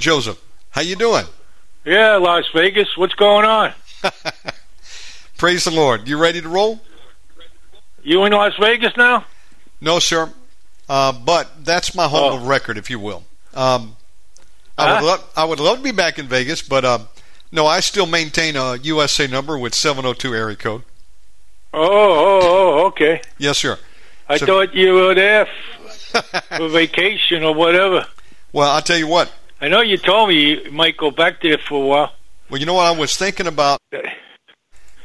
Joseph. How you doing? Yeah, Las Vegas. What's going on? Praise the Lord. You ready to roll? You in Las Vegas now? No, sir. Uh, but that's my home Oh. of record, if you will. Um, I would Huh? love I would love to be back in Vegas, but um, no, I still maintain a USA number with 702 area code. Oh, oh, oh, okay. Yes, sir. I So- thought you were there for vacation or whatever. Well, I'll tell you what. I know you told me you might go back there for a while. Well, you know what? I was thinking about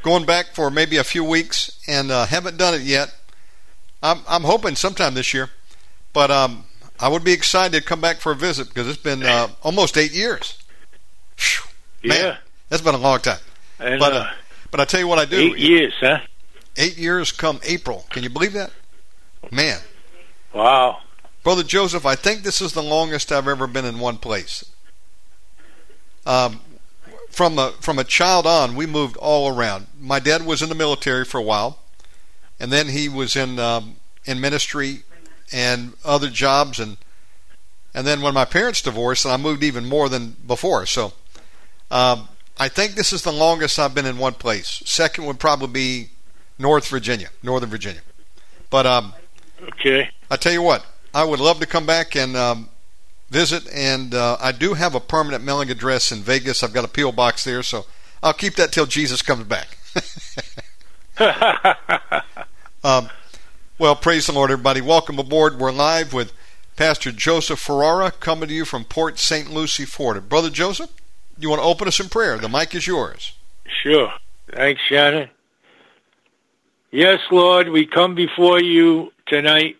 going back for maybe a few weeks, and uh, haven't done it yet. I'm I'm hoping sometime this year, but um, I would be excited to come back for a visit because it's been uh, almost eight years. Phew, man, Yeah. that's been a long time. And, But uh, uh, but I tell you what I do. eight years, huh? Eight years come April. Can you believe that? Man, Wow. Brother Joseph, I think this is the longest I've ever been in one place. Um, from a from a child on, we moved all around. My dad was in the military for a while, and then he was in um, in ministry and other jobs, and and then when my parents divorced, I moved even more than before. So, um, I think this is the longest I've been in one place. Second would probably be North Virginia, Northern Virginia. But um, Okay. I tell you what, I would love to come back and um, visit, and uh, I do have a permanent mailing address in Vegas. I've got a PO box there, so I'll keep that till Jesus comes back. um, well, praise the Lord, everybody. Welcome aboard. We're live with Pastor Joseph Ferrara coming to you from Port St. Lucie, Florida. Brother Joseph, you want to open us in prayer? The mic is yours. Sure. Thanks, Shannon. Yes, Lord, we come before you tonight,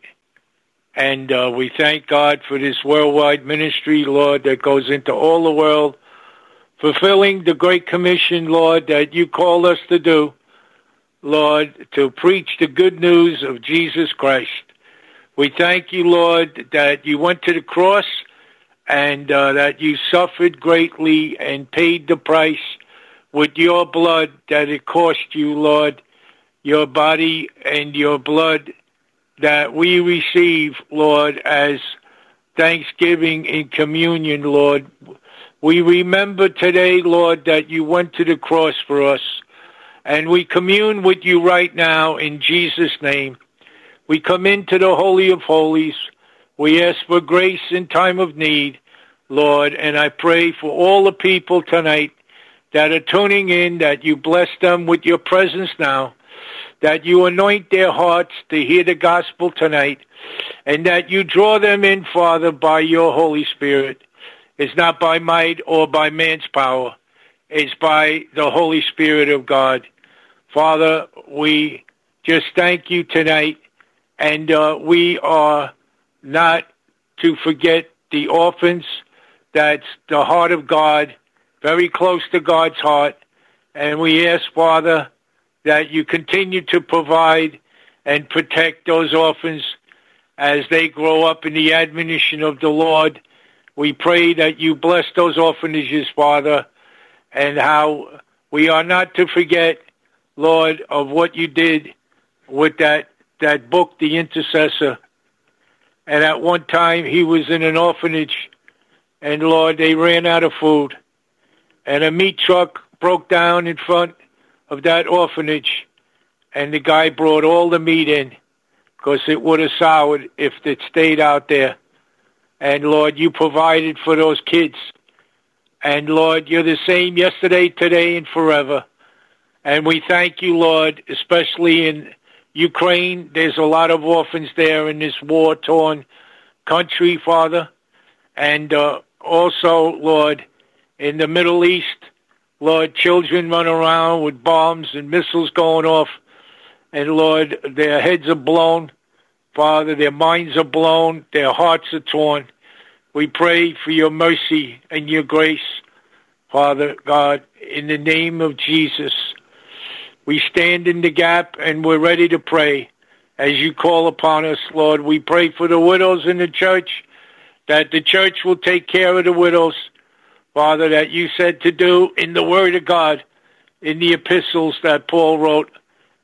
and uh, we thank God for this worldwide ministry, Lord, that goes into all the world, fulfilling the great commission, Lord, that you called us to do, Lord, to preach the good news of Jesus Christ. We thank you, Lord, that you went to the cross and uh, that you suffered greatly and paid the price with your blood that it cost you, Lord, your body and your blood that we receive, Lord, as thanksgiving in communion, Lord. We remember today, Lord, that you went to the cross for us, and we commune with you right now in Jesus' name. We come into the Holy of Holies. We ask for grace in time of need, Lord, and I pray for all the people tonight that are tuning in, that you bless them with your presence now, that you anoint their hearts to hear the gospel tonight, and that you draw them in, Father, by your Holy Spirit. It's not by might or by man's power. It's by the Holy Spirit of God. Father, we just thank you tonight, and uh, we are not to forget the orphans. That's the heart of God, very close to God's heart. And we ask, Father, that you continue to provide and protect those orphans as they grow up in the admonition of the Lord. We pray that you bless those orphanages, Father, and how we are not to forget, Lord, of what you did with that, that book, The Intercessor. And at one time he was in an orphanage, and Lord, they ran out of food. And a meat truck broke down in front of that orphanage, and the guy brought all the meat in because it would have soured if it stayed out there. And Lord, you provided for those kids. And Lord, you're the same yesterday, today, and forever. And we thank you, Lord, especially in Ukraine. There's a lot of orphans there in this war torn country, Father. And uh, also, Lord, in the Middle East, Lord, children run around with bombs and missiles going off. And Lord, their heads are blown. Father, their minds are blown. Their hearts are torn. We pray for your mercy and your grace, Father God, in the name of Jesus. We stand in the gap and we're ready to pray as you call upon us, Lord. We pray for the widows in the church, that the church will take care of the widows, Father, that you said to do in the Word of God, in the epistles that Paul wrote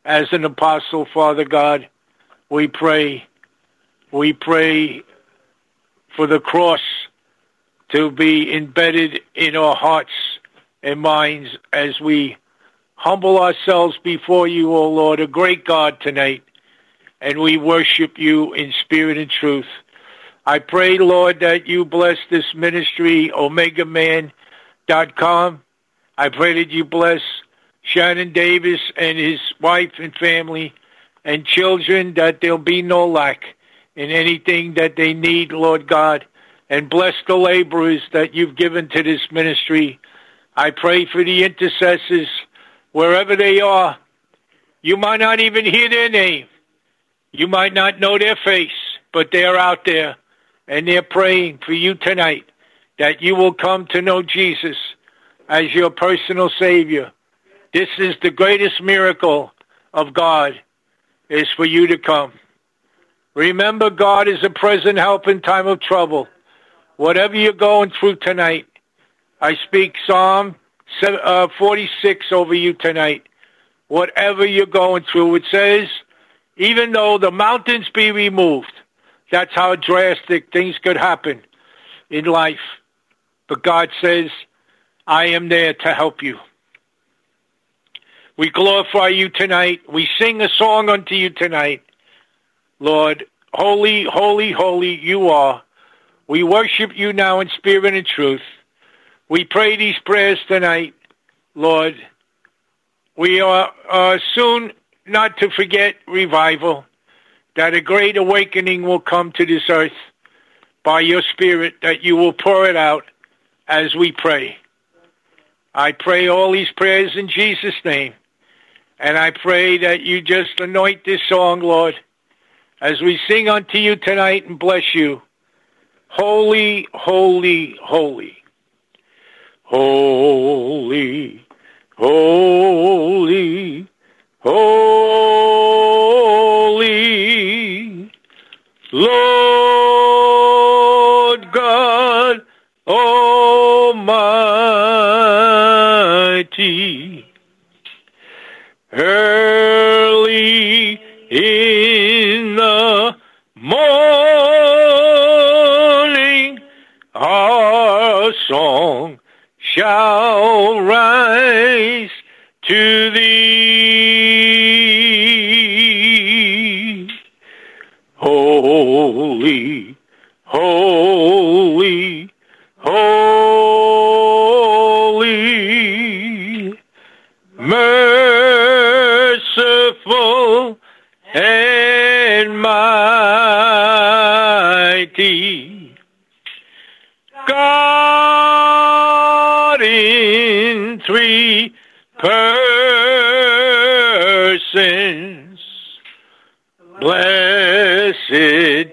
as an apostle, Father God. We pray, we pray for the cross to be embedded in our hearts and minds as we humble ourselves before you, O Lord, a great God tonight, and we worship you in spirit and truth. I pray, Lord, that you bless this ministry, OmegaMan.com. I pray that you bless Shannon Davis and his wife and family and children, that there'll be no lack in anything that they need, Lord God, and bless the laborers that you've given to this ministry. I pray for the intercessors wherever they are. You might not even hear their name. You might not know their face, but they're out there and they're praying for you tonight that you will come to know Jesus as your personal Savior. This is the greatest miracle of God is for you to come. Remember, God is a present help in time of trouble. Whatever you're going through tonight, I speak Psalm uh, 46 over you tonight. Whatever you're going through, it says, even though the mountains be removed, that's how drastic things could happen in life. But God says, I am there to help you. We glorify you tonight. We sing a song unto you tonight. Lord, holy, holy, holy you are. We worship you now in spirit and truth. We pray these prayers tonight, Lord. We are uh, soon not to forget revival, that a great awakening will come to this earth by your Spirit, that you will pour it out as we pray. I pray all these prayers in Jesus' name. And I pray that you just anoint this song, Lord, as we sing unto you tonight and bless you. Holy, holy, holy. Holy, holy, holy. Lord God Almighty. Early merciful and mighty. God in three persons, blessed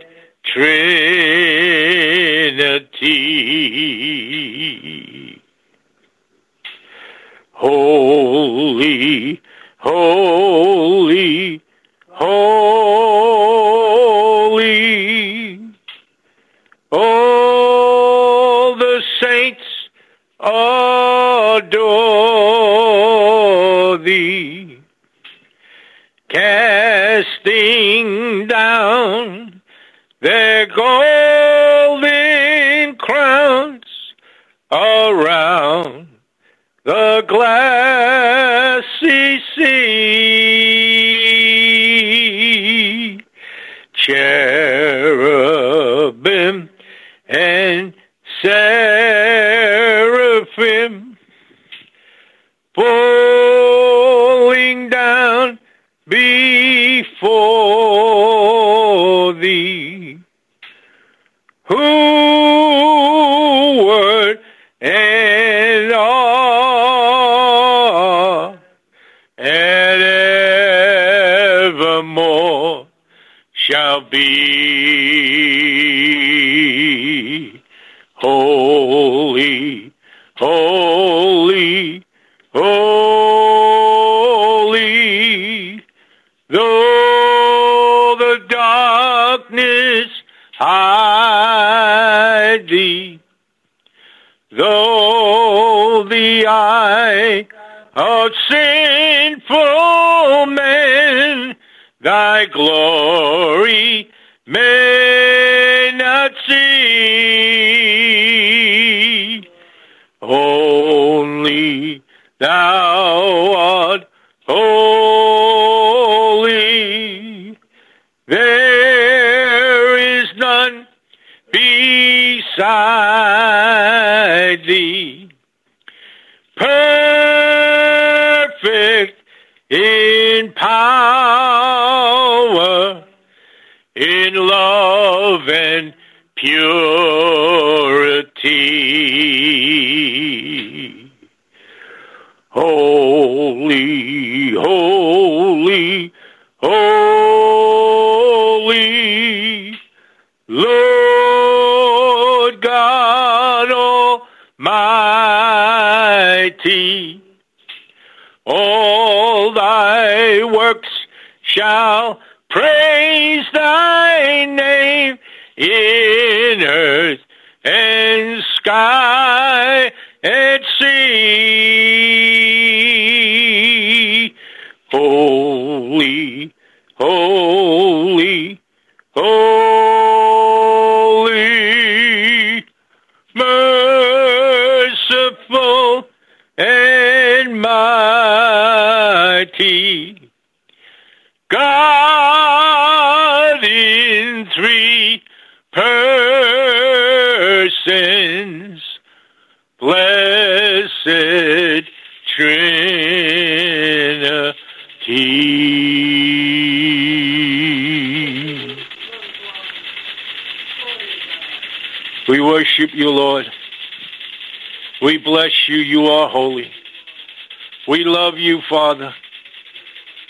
love you, Father.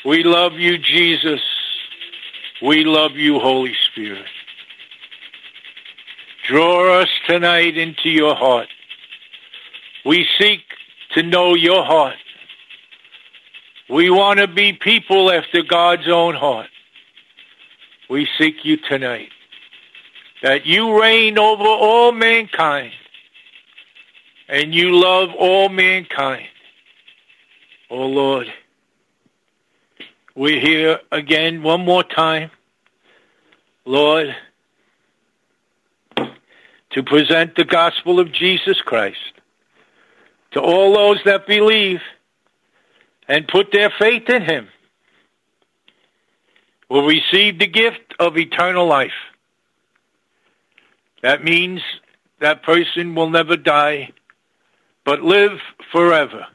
We love you, Jesus. We love you, Holy Spirit. Draw us tonight into your heart. We seek to know your heart. We want to be people after God's own heart. We seek you tonight. That you reign over all mankind and you love all mankind. Lord, we're here again one more time, Lord, to present the gospel of Jesus Christ to all those that believe and put their faith in him. Will receive the gift of eternal life. That means that person will never die, but live forever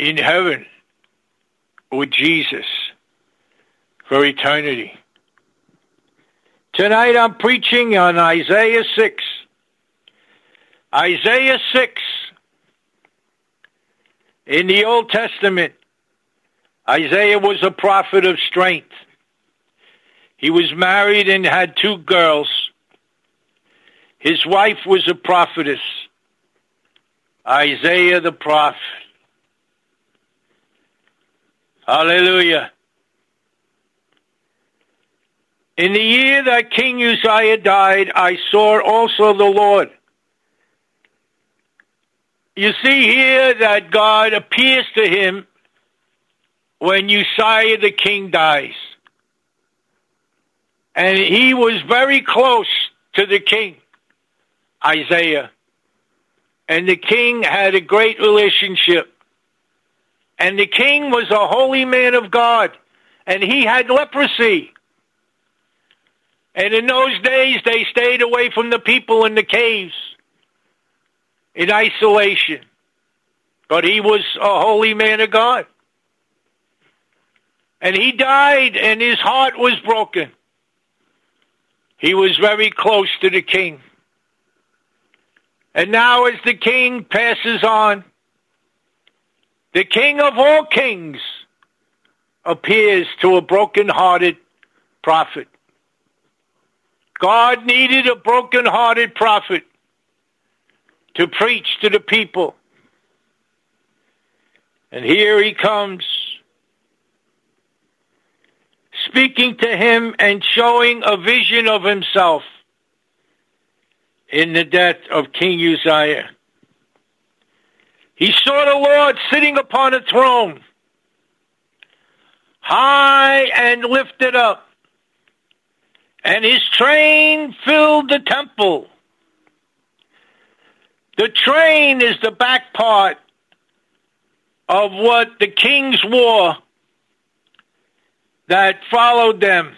in heaven with Jesus for eternity. Tonight I'm preaching on Isaiah 6. Isaiah 6. In the Old Testament, Isaiah was a prophet of strength. He was married and had two girls. His wife was a prophetess, Isaiah the prophet. Hallelujah. In the year that King Uzziah died, I saw also the Lord. You see here that God appears to him when Uzziah the king dies. And he was very close to the king, Isaiah. And the king had a great relationship. And the king was a holy man of God, and he had leprosy. And in those days, they stayed away from the people in the caves in isolation. But he was a holy man of God. And he died, and his heart was broken. He was very close to the king. And now, as the king passes on, the king of all kings appears to a broken-hearted prophet. God needed a broken-hearted prophet to preach to the people. And here he comes, speaking to him and showing a vision of himself in the death of King Uzziah. He saw the Lord sitting upon a throne, high and lifted up, and his train filled the temple. The train is the back part of what the kings wore that followed them.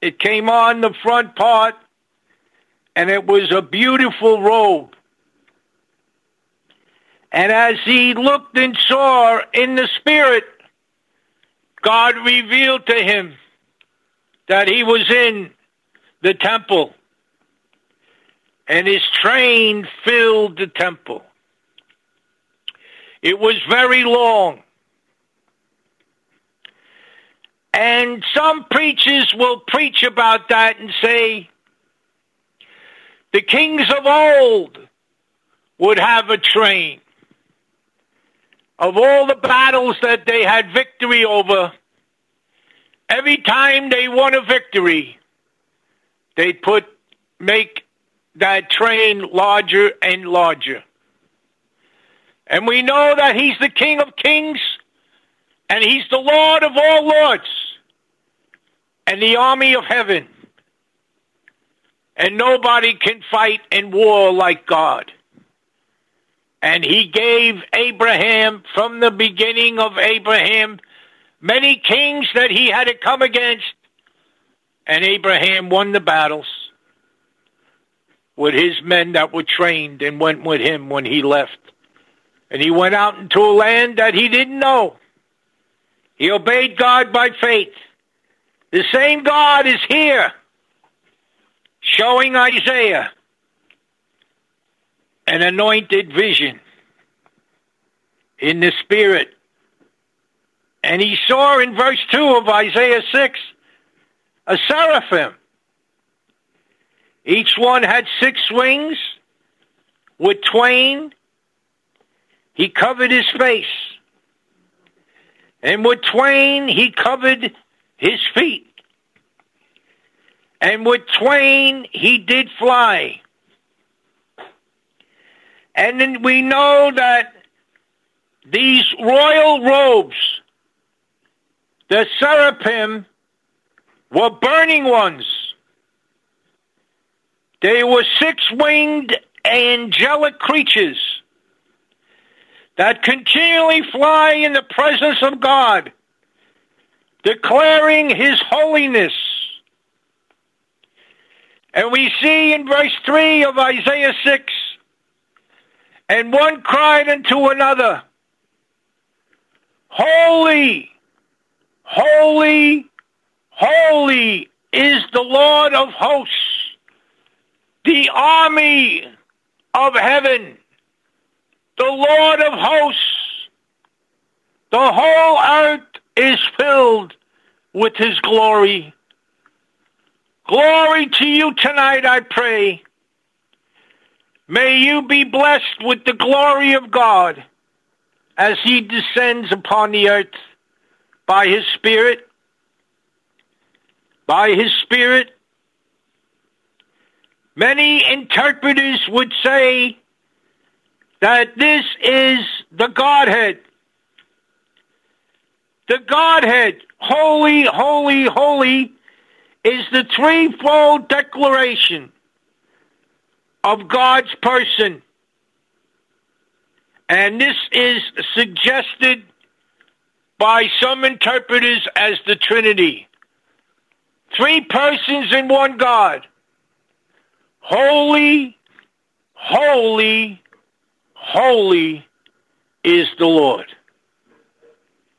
It came on the front part, and it was a beautiful robe. And as he looked and saw in the Spirit, God revealed to him that he was in the temple and his train filled the temple. It was very long. And some preachers will preach about that and say, the kings of old would have a train. Of all the battles that they had victory over, every time they won a victory, they put make that train larger and larger. And we know that he's the King of Kings and he's the Lord of all lords and the army of heaven. And nobody can fight in war like God. And he gave Abraham, from the beginning of Abraham, many kings that he had to come against. And Abraham won the battles with his men that were trained and went with him when he left. And he went out into a land that he didn't know. He obeyed God by faith. The same God is here showing Isaiah an anointed vision in the spirit. And he saw in verse 2 of Isaiah 6 a seraphim each one had six wings. With twain, he covered his face. And with twain, he covered his feet. And with twain, he did fly. And then we know that these royal robes, the seraphim, were burning ones. They were six winged angelic creatures that continually fly in the presence of God, declaring His holiness. And we see in verse 3 of Isaiah 6 and one cried unto another, Holy, holy, holy is the Lord of hosts the army of heaven, the Lord of hosts, the whole earth is filled with his glory. Glory to you tonight, I pray. May you be blessed with the glory of God as he descends upon the earth by his Spirit. By his Spirit, Many interpreters would say that this is the Godhead. The Godhead, holy, holy, holy, is the threefold declaration of God's person. And this is suggested by some interpreters as the Trinity. Three persons in one God. Holy, holy, holy is the Lord.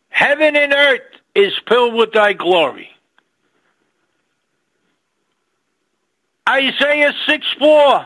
Heaven and earth is filled with thy glory. Isaiah 6 4.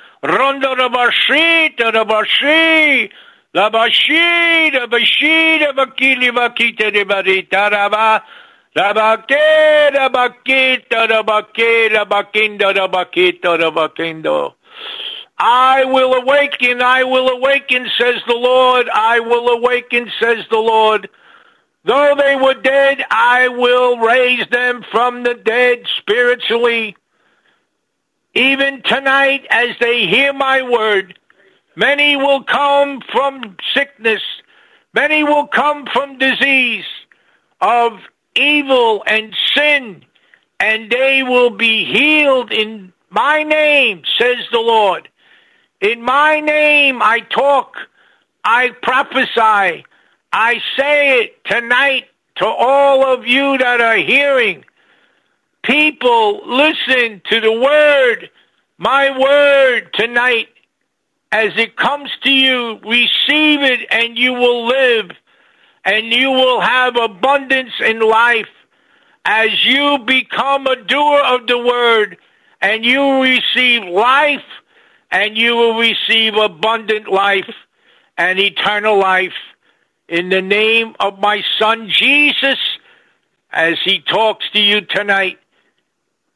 Rondorobo shita bashi La bashi la bashi la bakili bakite de baritaraba La bake la bakita la bake la bakinda la bakita la bakindo I will awaken, I will awaken, says the Lord. I will awaken, says the Lord. Though they were dead, I will raise them from the dead spiritually. Even tonight, as they hear my word, many will come from sickness, many will come from disease of evil and sin, and they will be healed in my name, says the Lord. In my name I talk, I prophesy, I say it tonight to all of you that are hearing. People, listen to the word, my word tonight. As it comes to you, receive it and you will live and you will have abundance in life as you become a doer of the word and you receive life and you will receive abundant life and eternal life in the name of my son Jesus as he talks to you tonight.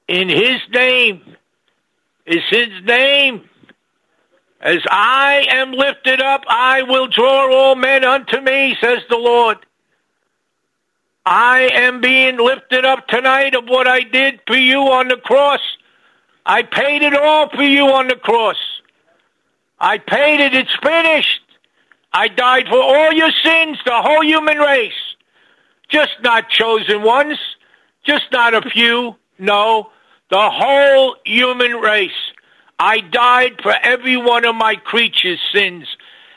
In his name is his name. As I am lifted up, I will draw all men unto me, says the Lord. I am being lifted up tonight of what I did for you on the cross. I paid it all for you on the cross. I paid it. It's finished. I died for all your sins, the whole human race. Just not chosen ones. Just not a few. No. The whole human race. I died for every one of my creatures' sins.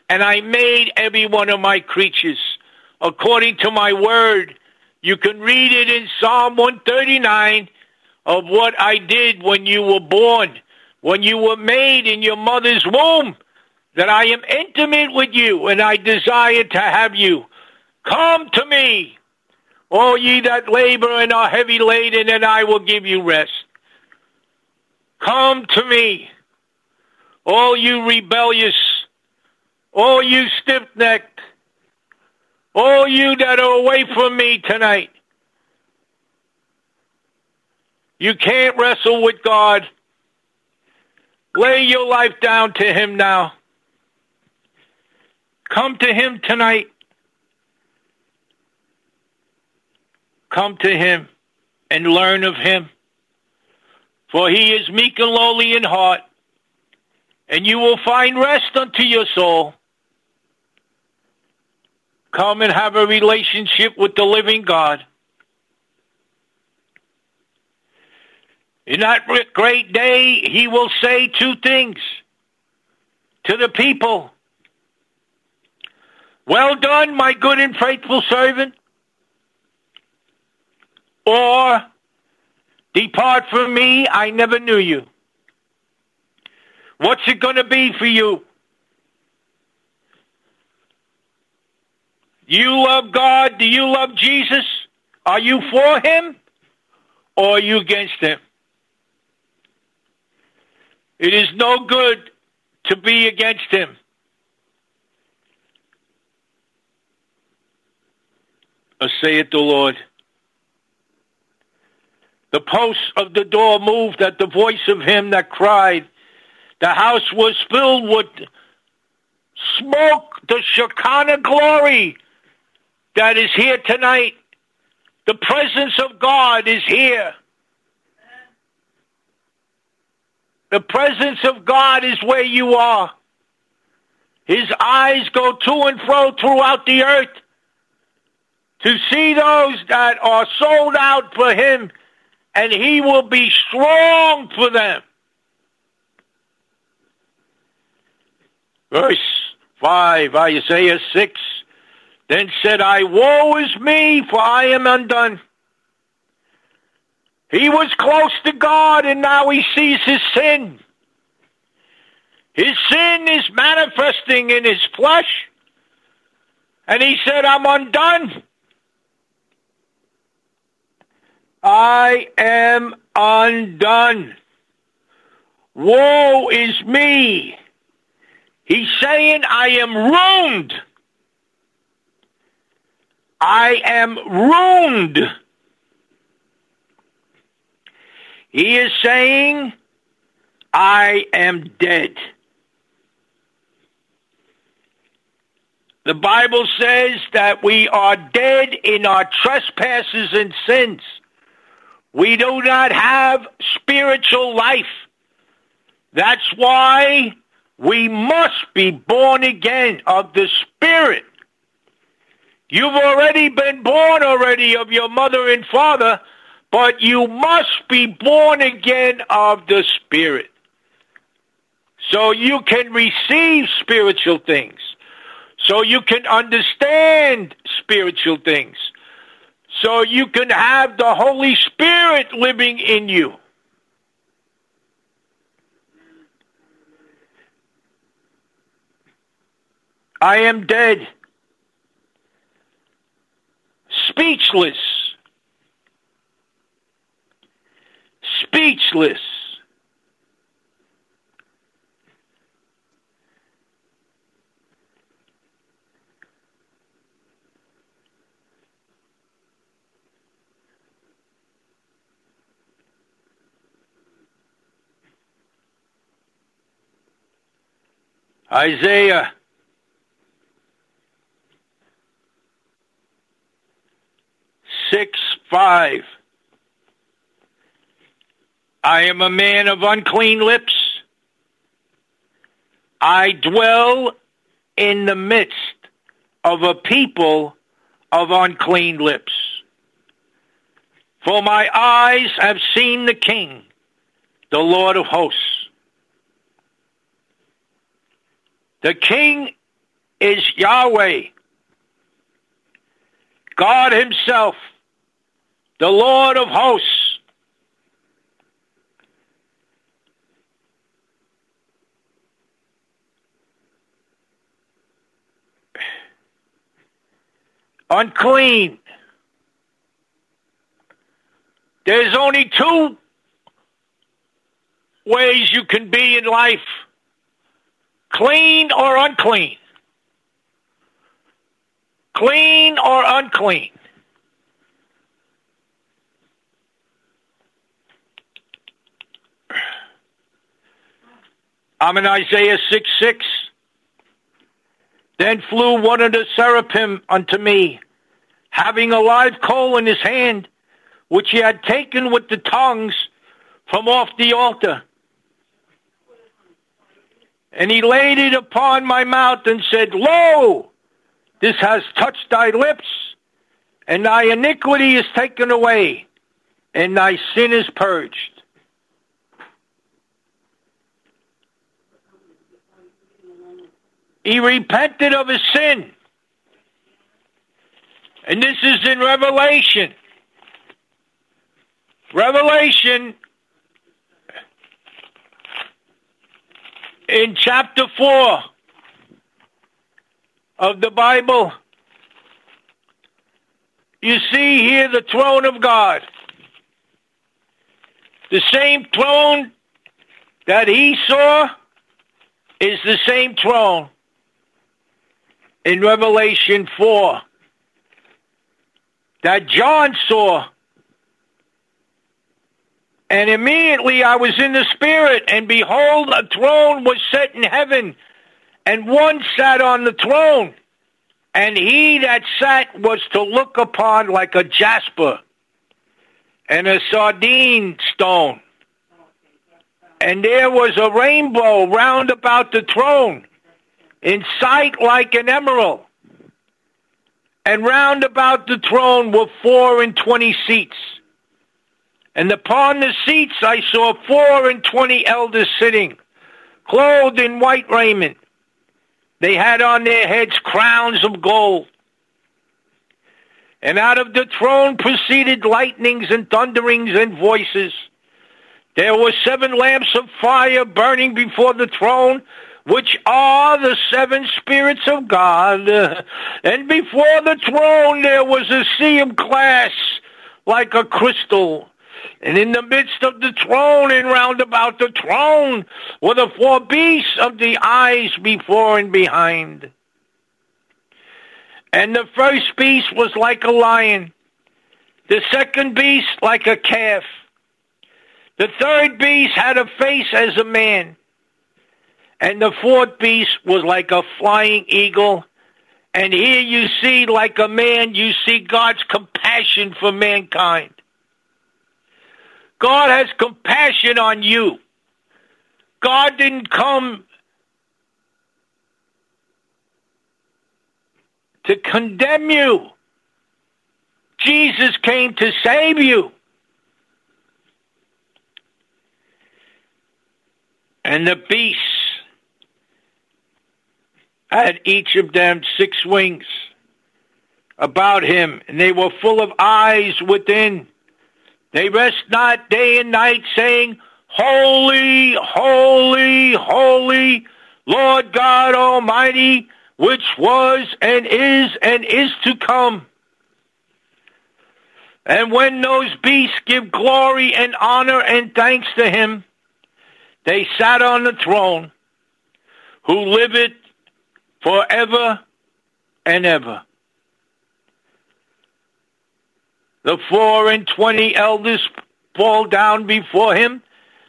And I made every one of my creatures according to my word. You can read it in Psalm 139 of what I did when you were born, when you were made in your mother's womb, that I am intimate with you and I desire to have you. Come to me, all ye that labor and are heavy laden, and I will give you rest. Come to me, all you rebellious, all you stiff necked, all you that are away from me tonight. You can't wrestle with God. Lay your life down to Him now. Come to Him tonight. Come to Him and learn of Him. For He is meek and lowly in heart, and you will find rest unto your soul. Come and have a relationship with the living God. In that great day, he will say two things to the people. Well done, my good and faithful servant. Or, depart from me, I never knew you. What's it going to be for you? You love God? Do you love Jesus? Are you for him? Or are you against him? It is no good to be against him. Or saith the Lord. The posts of the door moved at the voice of him that cried. The house was filled with smoke the Shekinah glory that is here tonight. The presence of God is here. The presence of God is where you are. His eyes go to and fro throughout the earth to see those that are sold out for him, and he will be strong for them. Verse 5, Isaiah 6. Then said I, Woe is me, for I am undone. He was close to God, and now he sees his sin. His sin is manifesting in his flesh. And he said, I'm undone. I am undone. Woe is me. He's saying, I am ruined. I am ruined. He is saying, I am dead. The Bible says that we are dead in our trespasses and sins. We do not have spiritual life. That's why we must be born again of the Spirit. You've already been born already of your mother and father, but you must be born again of the Spirit. So you can receive spiritual things. So you can understand spiritual things. So you can have the Holy Spirit living in you. I am dead, speechless, speechless. Isaiah six five. I am a man of unclean lips. I dwell in the midst of a people of unclean lips. For my eyes have seen the King, the Lord of hosts. The King is Yahweh, God Himself, the Lord of hosts. Unclean. There's only two ways you can be in life clean or unclean. Clean or unclean. I'm in Isaiah 6 6. Then flew one of the seraphim unto me, having a live coal in his hand, which he had taken with the tongues from off the altar. And he laid it upon my mouth and said, Lo, this has touched thy lips, and thy iniquity is taken away, and thy sin is purged. He repented of his sin. And this is in Revelation. Revelation in chapter 4 of the Bible. You see here the throne of God. The same throne that he saw is the same throne in Revelation 4 that John saw. And immediately I was in the Spirit, and behold, a throne was set in heaven, And one sat on the throne, and he that sat was to look upon like a jasper and a sardine stone. And there was a rainbow round about the throne, in sight like an emerald. And round about the throne were four and twenty seats. And upon the seats I saw four and twenty elders sitting, clothed in white raiment. They had on their heads crowns of gold. And out of the throne proceeded lightnings and thunderings and voices. There were seven lamps of fire burning before the throne, which are the seven spirits of God. And before the throne there was a sea of glass like a crystal. And in the midst of the throne and round about the throne were the four beasts of the eyes before and behind. And the first beast was like a lion, the second beast like a calf. The third beast had a face as a man, and the fourth beast was like a flying eagle. And here you see, like a man, you see God's compassion for mankind. God has compassion on you. God didn't come to condemn you. Jesus came to save you. And the beasts had each of them six wings about him, and they were full of eyes within. They rest not day and night, saying, Holy, holy, holy, Lord God Almighty, which was and is and is to come. And when those beasts give glory and honor and thanks to him, they sat on the throne, who liveth forever and ever. The four and twenty elders fall down before him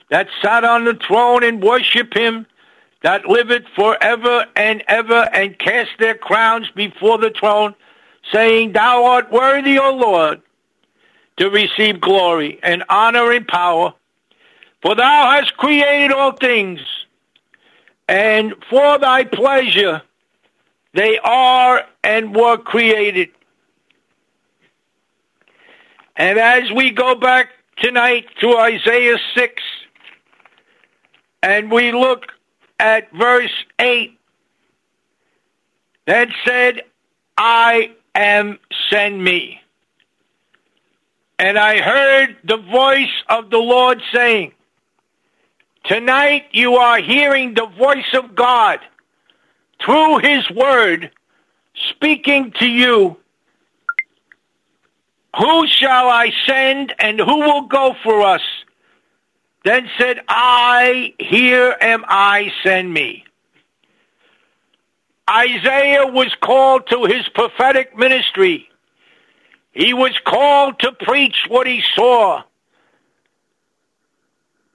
that sat on the throne and worship him that liveth forever and ever and cast their crowns before the throne, saying, Thou art worthy, O Lord, to receive glory and honor and power, for thou hast created all things, and for thy pleasure they are and were created. And as we go back tonight to Isaiah 6, and we look at verse 8 that said, I am send me. And I heard the voice of the Lord saying, Tonight you are hearing the voice of God through his word speaking to you. Who shall I send and who will go for us? Then said I, Here am I, send me. Isaiah was called to his prophetic ministry. He was called to preach what he saw.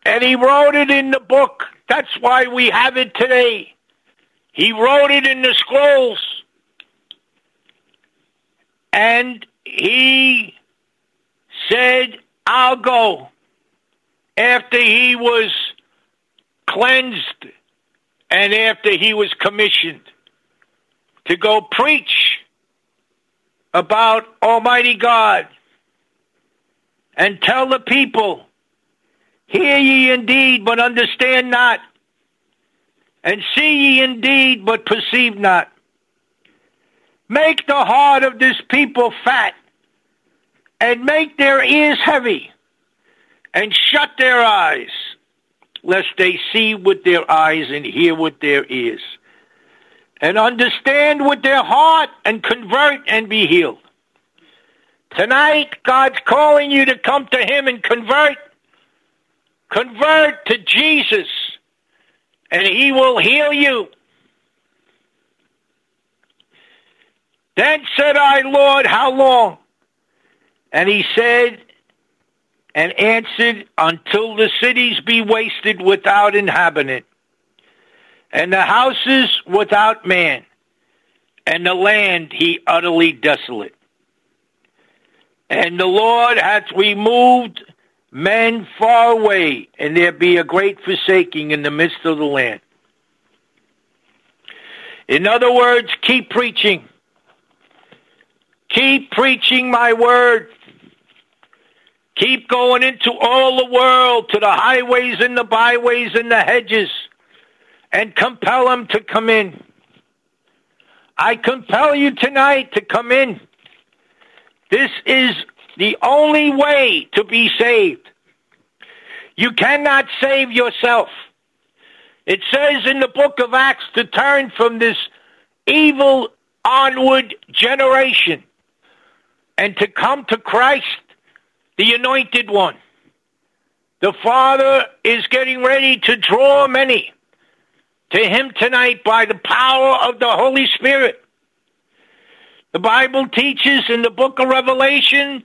And he wrote it in the book. That's why we have it today. He wrote it in the scrolls. And he said, I'll go after he was cleansed and after he was commissioned to go preach about Almighty God and tell the people, Hear ye indeed, but understand not, and see ye indeed, but perceive not. Make the heart of this people fat, and make their ears heavy and shut their eyes, lest they see with their eyes and hear with their ears, and understand with their heart and convert and be healed. Tonight, God's calling you to come to Him and convert. Convert to Jesus, and He will heal you. Then said I, Lord, how long? And he said, and answered, Until the cities be wasted without inhabitant, and the houses without man, and the land he utterly desolate. And the Lord hath removed men far away, and there be a great forsaking in the midst of the land. In other words, keep preaching. Keep preaching my word. Keep going into all the world, to the highways and the byways and the hedges, and compel them to come in. I compel you tonight to come in. This is the only way to be saved. You cannot save yourself. It says in the book of Acts to turn from this evil onward generation and to come to Christ, the anointed one. The Father is getting ready to draw many to Him tonight by the power of the Holy Spirit. The Bible teaches in the book of Revelation,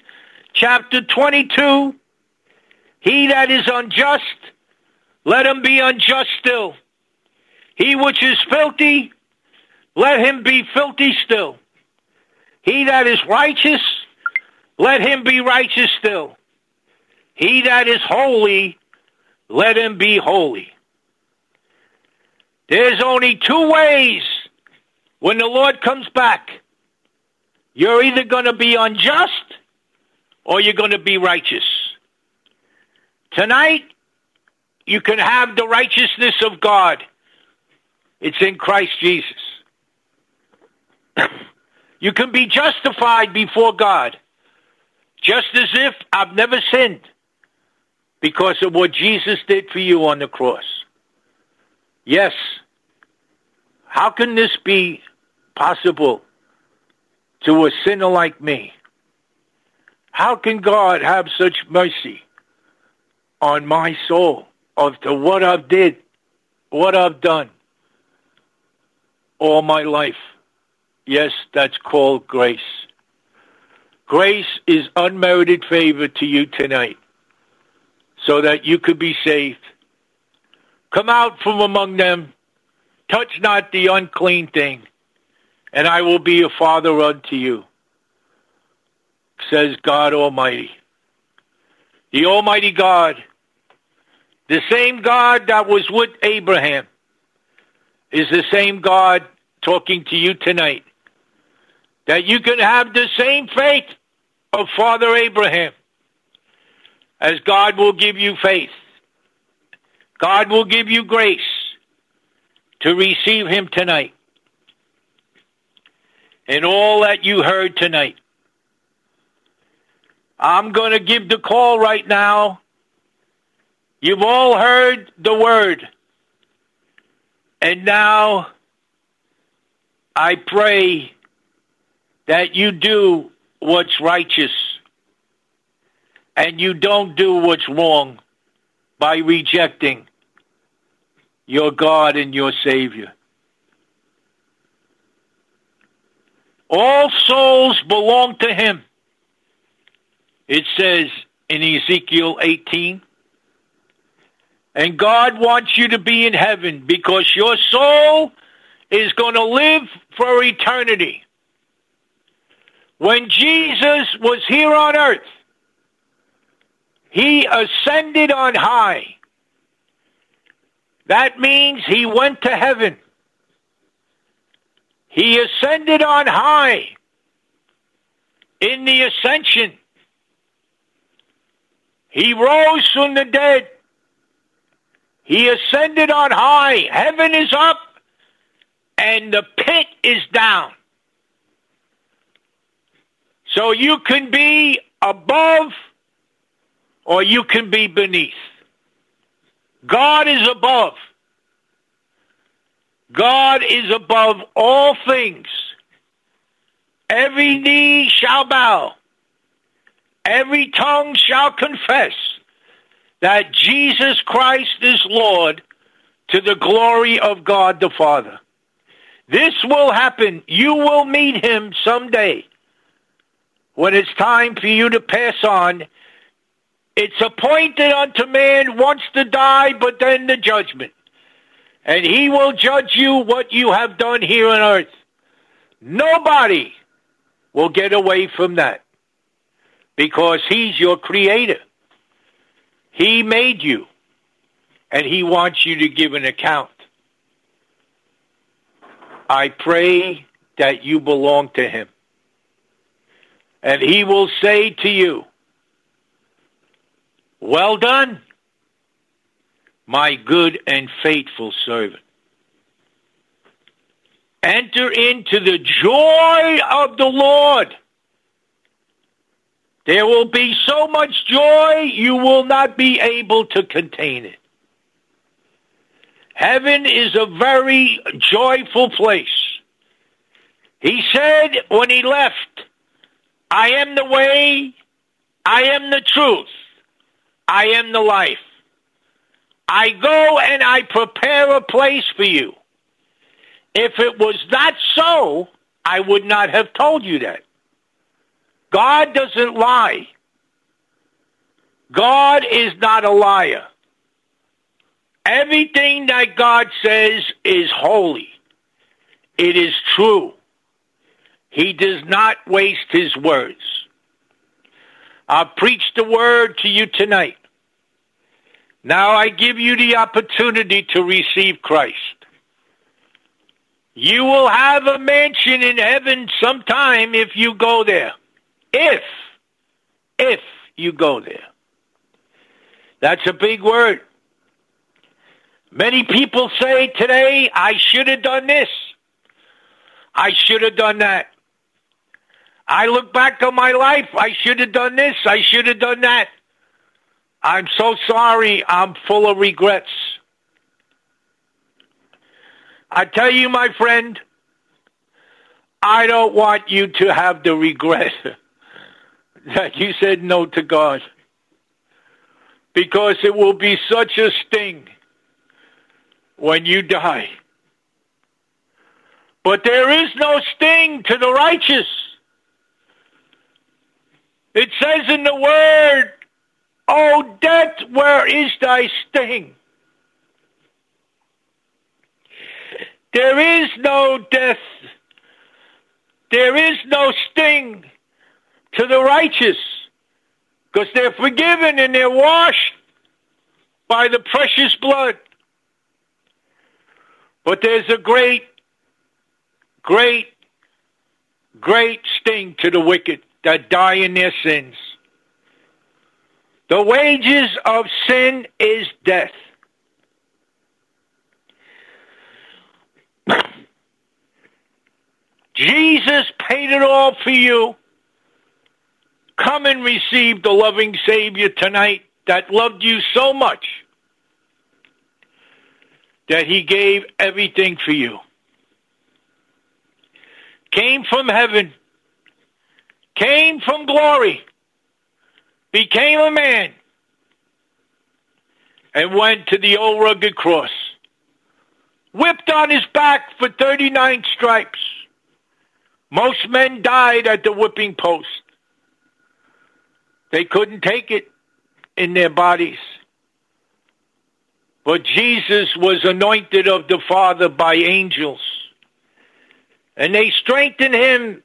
chapter 22, He that is unjust, let him be unjust still. He which is filthy, let him be filthy still. He that is righteous, let him be righteous still. He that is holy, let him be holy. There's only two ways when the Lord comes back. You're either going to be unjust or you're going to be righteous. Tonight, you can have the righteousness of God. It's in Christ Jesus. you can be justified before God, just as if I've never sinned, because of what Jesus did for you on the cross. Yes. How can this be possible to a sinner like me? How can God have such mercy on my soul? of to what I've did, what I've done all my life. Yes, that's called grace. Grace is unmerited favor to you tonight so that you could be saved. Come out from among them, touch not the unclean thing, and I will be a father unto you, says God Almighty. The Almighty God the same God that was with Abraham is the same God talking to you tonight. That you can have the same faith of Father Abraham as God will give you faith. God will give you grace to receive him tonight. And all that you heard tonight. I'm going to give the call right now You've all heard the word. And now I pray that you do what's righteous and you don't do what's wrong by rejecting your God and your Savior. All souls belong to Him. It says in Ezekiel 18. And God wants you to be in heaven because your soul is going to live for eternity. When Jesus was here on earth, he ascended on high. That means he went to heaven. He ascended on high in the ascension. He rose from the dead. He ascended on high. Heaven is up and the pit is down. So you can be above or you can be beneath. God is above. God is above all things. Every knee shall bow. Every tongue shall confess that Jesus Christ is Lord to the glory of God the Father. This will happen. You will meet him someday when it's time for you to pass on. It's appointed unto man once to die, but then the judgment. And he will judge you what you have done here on earth. Nobody will get away from that because he's your creator. He made you and he wants you to give an account. I pray that you belong to him. And he will say to you, Well done, my good and faithful servant. Enter into the joy of the Lord. There will be so much joy you will not be able to contain it. Heaven is a very joyful place. He said when he left, I am the way, I am the truth, I am the life. I go and I prepare a place for you. If it was not so, I would not have told you that. God doesn't lie. God is not a liar. Everything that God says is holy. It is true. He does not waste his words. I'll preach the word to you tonight. Now I give you the opportunity to receive Christ. You will have a mansion in heaven sometime if you go there. If, if you go there. That's a big word. Many people say today, I should have done this. I should have done that. I look back on my life. I should have done this. I should have done that. I'm so sorry. I'm full of regrets. I tell you, my friend, I don't want you to have the regret that you said no to God. Because it will be such a sting when you die. But there is no sting to the righteous. It says in the word, O death, where is thy sting? There is no death. There is no sting to the righteous because they're forgiven and they're washed by the precious blood. But there's a great, great, great sting to the wicked their sins. The wages of sin is death. Jesus paid it all for you. Come and receive the loving Savior tonight that loved you so much that he gave everything for you. Came from heaven, came from glory, became a man, and went to the old rugged cross. Whipped on his back for 39 stripes. Most men died at the whipping post. They couldn't take it in their bodies. But Jesus was anointed of the Father by angels. And they strengthened him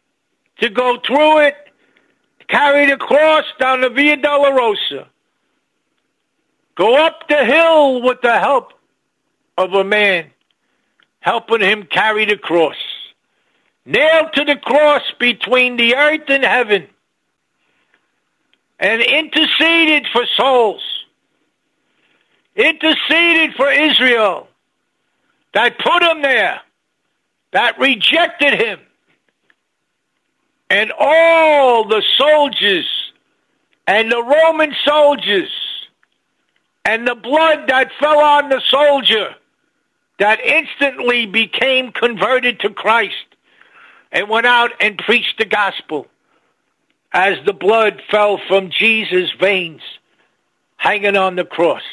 to go through it, carry the cross down the Via Dolorosa, go up the hill with the help of a man helping him carry the cross. Nailed to the cross between the earth and heaven and interceded for souls interceded for Israel, that put him there, that rejected him. And all the soldiers and the Roman soldiers and the blood that fell on the soldier that instantly became converted to Christ and went out and preached the gospel as the blood fell from Jesus' veins hanging on the cross.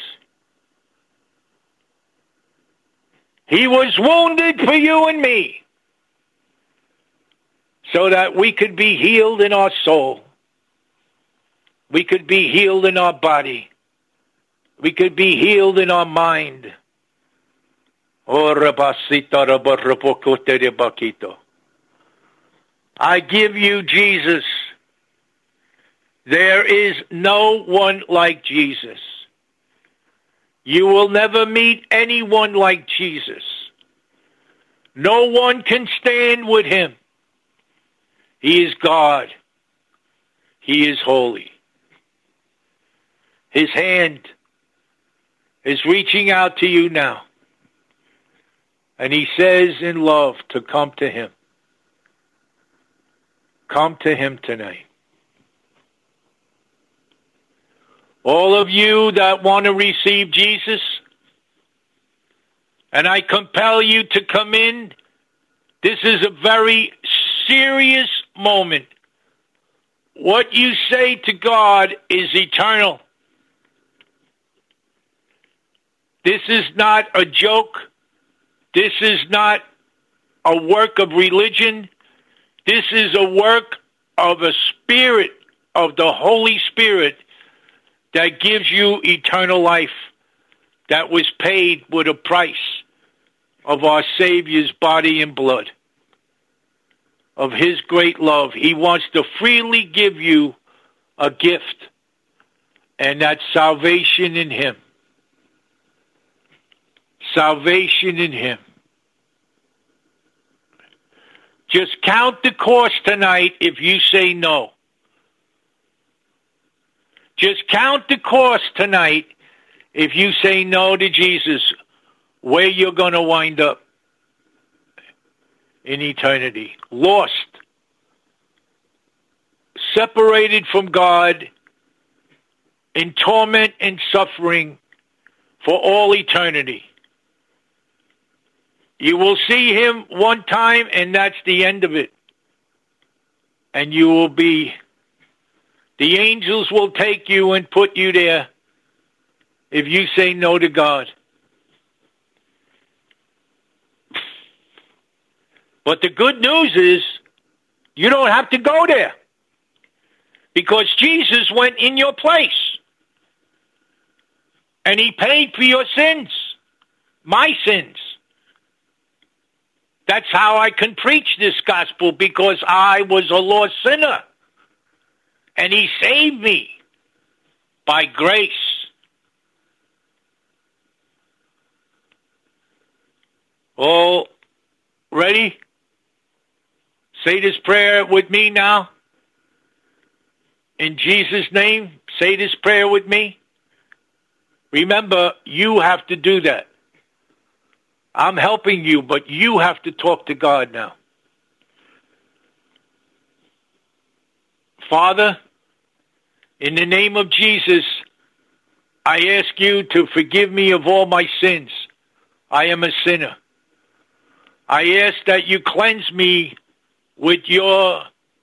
He was wounded for you and me so that we could be healed in our soul. We could be healed in our body. We could be healed in our mind. Oh, I give you Jesus. There is no one like Jesus. You will never meet anyone like Jesus. No one can stand with him. He is God. He is holy. His hand is reaching out to you now. And he says in love to come to him. Come to him tonight. All of you that want to receive Jesus, and I compel you to come in, this is a very serious moment. What you say to God is eternal. This is not a joke. This is not a work of religion. This is a work of a spirit, of the Holy Spirit, that gives you eternal life, that was paid with a price of our Savior's body and blood, of His great love. He wants to freely give you a gift, and that's salvation in Him. Salvation in Him. Just count the cost tonight if you say no. Just count the cost tonight if you say no to Jesus, where you're going to wind up in eternity. Lost. Separated from God in torment and suffering for all eternity. You will see him one time, and that's the end of it. And you will be, the angels will take you and put you there if you say no to God. But the good news is you don't have to go there because Jesus went in your place and he paid for your sins, my sins. That's how I can preach this gospel because I was a lost sinner. And he saved me by grace. All ready? Say this prayer with me now. In Jesus' name, say this prayer with me. Remember, you have to do that. I'm helping you, but you have to talk to God now. Father, in the name of Jesus, I ask you to forgive me of all my sins. I am a sinner. I ask that you cleanse me with your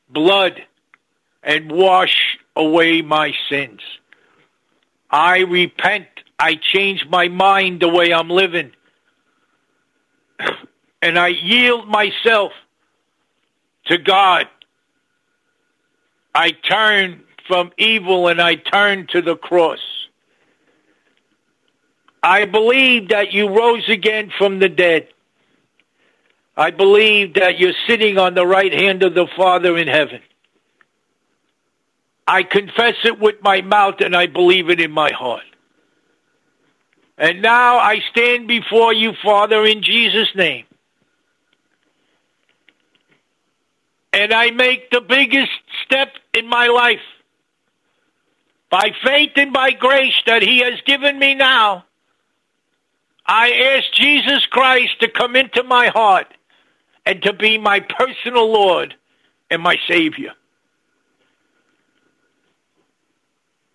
blood and wash away my sins. I repent. I change my mind the way I'm living and I yield myself to God. I turn from evil and I turn to the cross. I believe that you rose again from the dead. I believe that you're sitting on the right hand of the Father in heaven. I confess it with my mouth and I believe it in my heart. And now I stand before you, Father, in Jesus' name. And I make the biggest step in my life by faith and by grace that He has given me now. I ask Jesus Christ to come into my heart and to be my personal Lord and my Savior.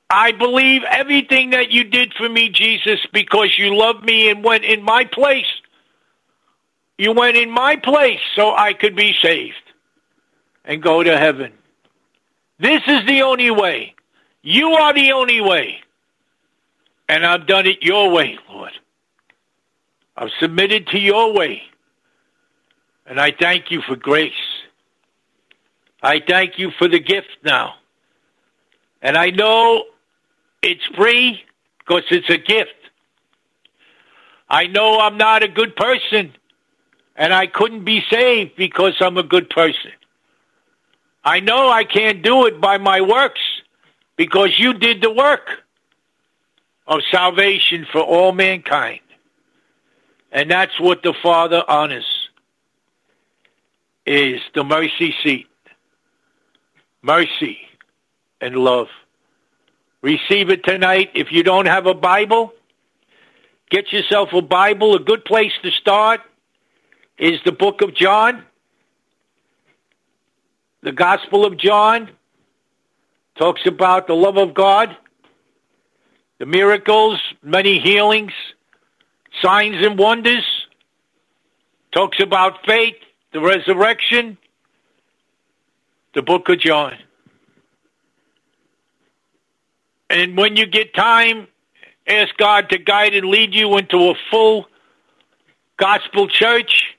I believe everything that you did for me, Jesus, because you loved me and went in my place. You went in my place so I could be saved and go to heaven. This is the only way. You are the only way. And I've done it your way, Lord. I've submitted to your way. And I thank you for grace. I thank you for the gift now. And I know it's free because it's a gift. I know I'm not a good person, and I couldn't be saved because I'm a good person. I know I can't do it by my works because you did the work of salvation for all mankind. And that's what the Father honors is the mercy seat. Mercy and love. Receive it tonight. If you don't have a Bible, get yourself a Bible. A good place to start is the book of John. The Gospel of John talks about the love of God, the miracles, many healings, signs and wonders. Talks about faith, the resurrection, the book of John. And when you get time, ask God to guide and lead you into a full gospel church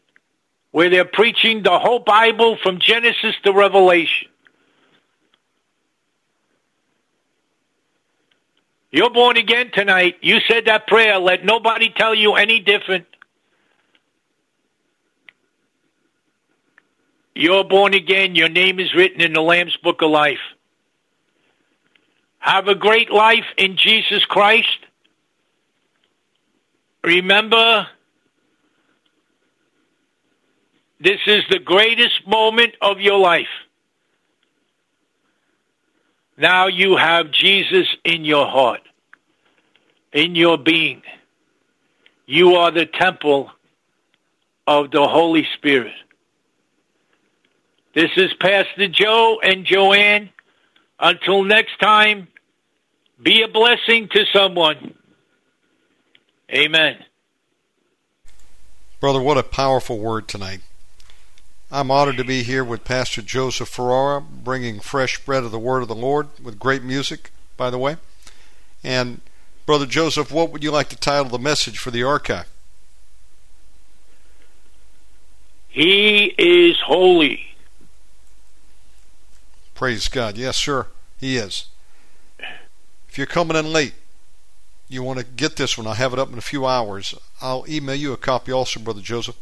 where they're preaching the whole Bible from Genesis to Revelation. You're born again tonight. You said that prayer. Let nobody tell you any different. You're born again. Your name is written in the Lamb's Book of Life. Have a great life in Jesus Christ. Remember, this is the greatest moment of your life. Now you have Jesus in your heart, in your being. You are the temple of the Holy Spirit. This is Pastor Joe and Joanne. Until next time, be a blessing to someone. Amen. Brother, what a powerful word tonight. I'm honored to be here with Pastor Joseph Ferrara, bringing fresh bread of the Word of the Lord with great music, by the way. And, Brother Joseph, what would you like to title the message for the archive? He is holy. Praise God. Yes, sir. He is. If you're coming in late, you want to get this one. I'll have it up in a few hours. I'll email you a copy also, Brother Joseph.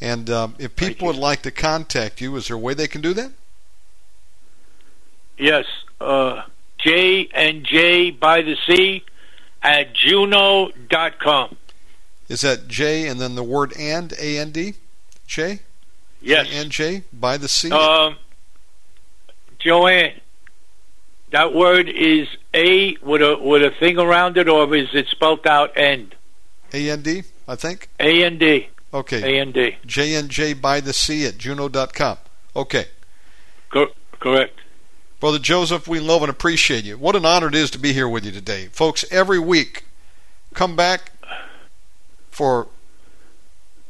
And um, if people would like to contact you, is there a way they can do that? Yes. Uh, J and J by the sea at juno.com. Is that J and then the word and, A N D? J? Yes. And J by the sea? Um, Joanne, that word is A with a with a thing around it, or is it spelled out end? A N D, I think. A N D. Okay. A N D. J N J by the sea at juno.com. Okay. Co- correct. Brother Joseph, we love and appreciate you. What an honor it is to be here with you today. Folks, every week, come back for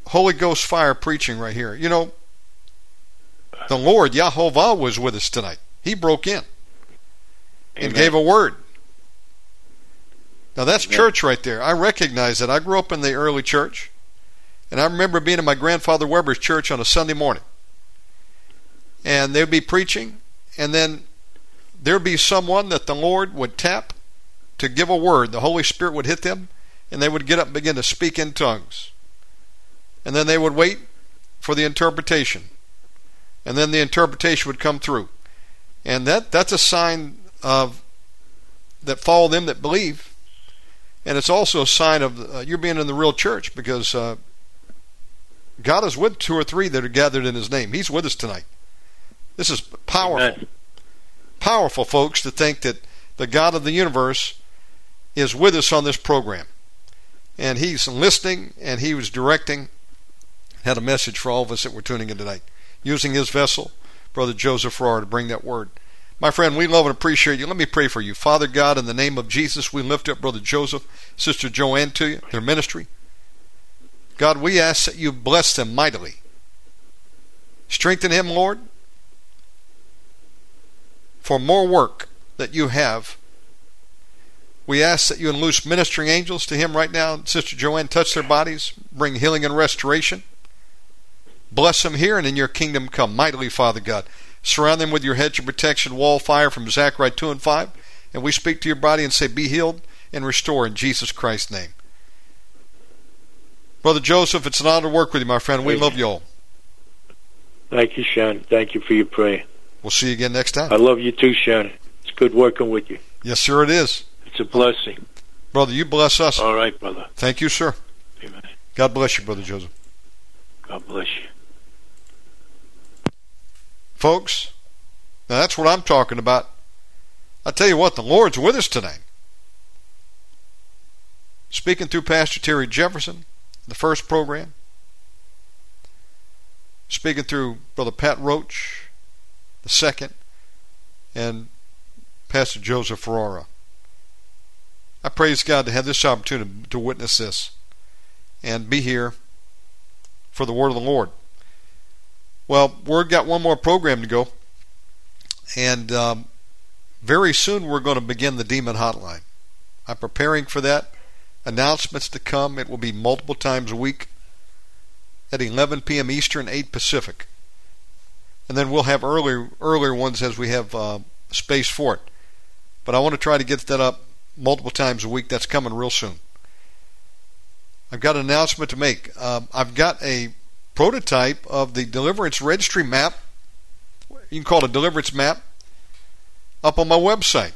Holy Ghost fire preaching right here. You know, the Lord, Yahovah, was with us tonight. He broke in and gave a word. Now that's church right there. I recognize that. I grew up in the early church, and I remember being in my grandfather Weber's church on a Sunday morning. And they'd be preaching, and then there'd be someone that the Lord would tap to give a word. The Holy Spirit would hit them, and they would get up and begin to speak in tongues. And then they would wait for the interpretation. And then the interpretation would come through. And that, that's a sign of that follow them that believe. And it's also a sign of uh, you're being in the real church because uh, God is with two or three that are gathered in His name. He's with us tonight. This is powerful. Amen. Powerful, folks, to think that the God of the universe is with us on this program. And He's listening and He was directing, had a message for all of us that were tuning in tonight, using His vessel, Brother Joseph Ferrara, to bring that word. My friend, we love and appreciate you. Let me pray for you. Father God, in the name of Jesus, we lift up Brother Joseph, Sister Joanne to you, their ministry. God, we ask that you bless them mightily. Strengthen him, Lord, for more work that you have. We ask that you unloose ministering angels to him right now. Sister Joanne, touch their bodies, bring healing and restoration. Bless them here and in your kingdom come mightily, Father God. Surround them with your hedge of protection, wall fire from Zechariah 2 and 5. And we speak to your body and say, Be healed and restore in Jesus Christ's name. Brother Joseph, it's an honor to work with you, my friend. We love you all. Thank you, Sean. Thank you for your prayer. We'll see you again next time. I love you too, Sean. It's good working with you. Yes, sir, it is. It's a blessing. Brother, you bless us. All right, brother. Thank you, sir. Amen. God bless you, Brother Joseph. God bless you. Folks, now that's what I'm talking about. I tell you what, the Lord's with us tonight. Speaking through Pastor Terry Jefferson, the first program. Speaking through Brother Pat Roach, the second. And Pastor Joseph Ferrara. I praise God to have this opportunity to witness this and be here for the word of the Lord. Well, we've got one more program to go, and um, very soon we're going to begin the Demon Hotline. I'm preparing for that. Announcements to come. It will be multiple times a week at 11 p.m. Eastern, 8 Pacific, and then we'll have earlier earlier ones as we have uh, space for it. But I want to try to get that up multiple times a week. That's coming real soon. I've got an announcement to make. Um, I've got a prototype of the Deliverance Registry map. You can call it a Deliverance map up on my website.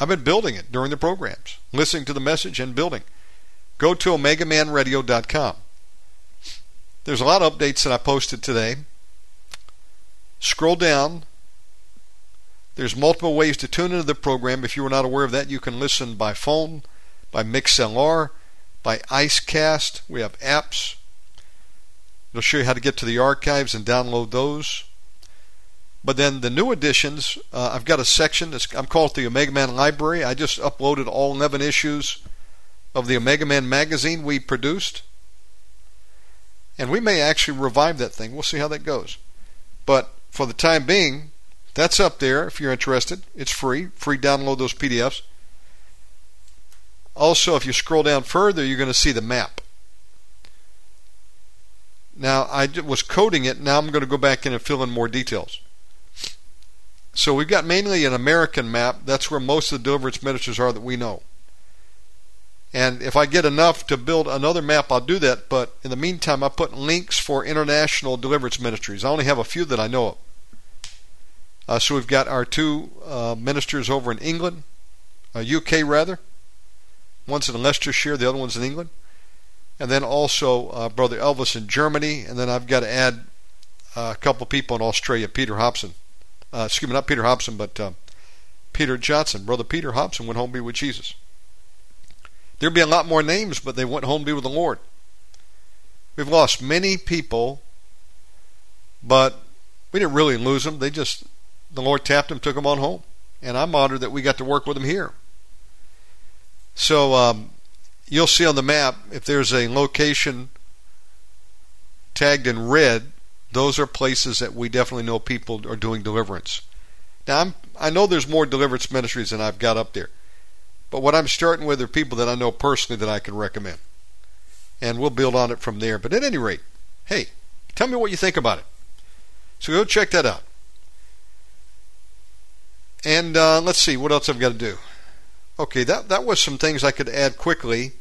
I've been building it during the programs, listening to the message and building. Go to OmegaManRadio.com. There's a lot of updates that I posted today. Scroll down. There's multiple ways to tune into the program. If you were not aware of that, you can listen by phone, by MixLR, by IceCast. We have apps. It'll show you how to get to the archives and download those. But then the new editions, uh, I've got a section. That's, I'm called the Omega Man Library. I just uploaded all 11 issues of the Omega Man magazine we produced. And we may actually revive that thing. We'll see how that goes. But for the time being, that's up there if you're interested. It's free. Free download those PDFs. Also, if you scroll down further, you're going to see the map. Now, I was coding it. Now I'm going to go back in and fill in more details. So we've got mainly an American map. That's where most of the deliverance ministers are that we know. And if I get enough to build another map, I'll do that. But in the meantime, I put links for international deliverance ministries. I only have a few that I know of. Uh, so we've got our two uh, ministers over in England, uh, UK rather. One's in Leicestershire, the other one's in England. And then also uh, Brother Elvis in Germany. And then I've got to add uh, a couple people in Australia, Peter Hobson. Uh, excuse me, not Peter Hobson, but Peter Johnson. Brother Peter Hobson went home to be with Jesus. There'd be a lot more names, but they went home to be with the Lord. We've lost many people, but we didn't really lose them. They just, the Lord tapped them, took them on home. And I'm honored that we got to work with them here. So um, you'll see on the map if there's a location tagged in red, those are places that we definitely know people are doing deliverance. Now I'm, I know there's more deliverance ministries than I've got up there, but what I'm starting with are people that I know personally that I can recommend, and we'll build on it from there. But at any rate, hey, tell me what you think about it. So go check that out. And uh, let's see what else I've got to do. Okay, that that was some things I could add quickly.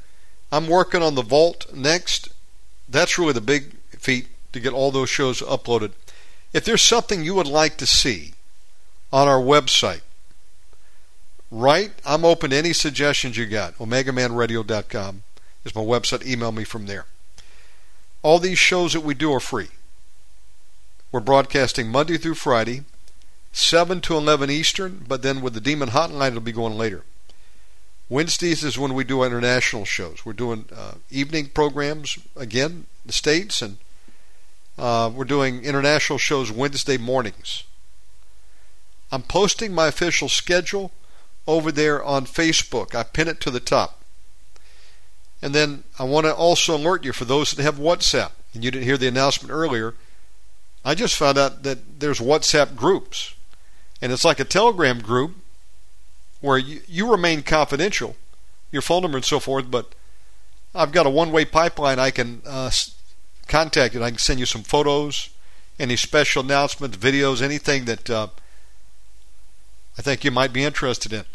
I'm working on the vault next. That's really the big feat to get all those shows uploaded. If there's something you would like to see on our website, right? I'm open to any suggestions you got. OmegaManRadio.com is my website. Email me from there. All these shows that we do are free. We're broadcasting Monday through Friday, 7 to 11 Eastern, but then with the Demon Hotline, it'll be going later. Wednesdays is when we do international shows. We're doing uh, evening programs again, the states, and uh, we're doing international shows Wednesday mornings. I'm posting my official schedule over there on Facebook. I pin it to the top. And then I want to also alert you for those that have WhatsApp, and you didn't hear the announcement earlier. I just found out that there's WhatsApp groups, and it's like a Telegram group where you, you remain confidential, your phone number and so forth, but I've got a one way pipeline. I can uh, contact you. I can send you some photos, any special announcements, videos, anything that uh, I think you might be interested in.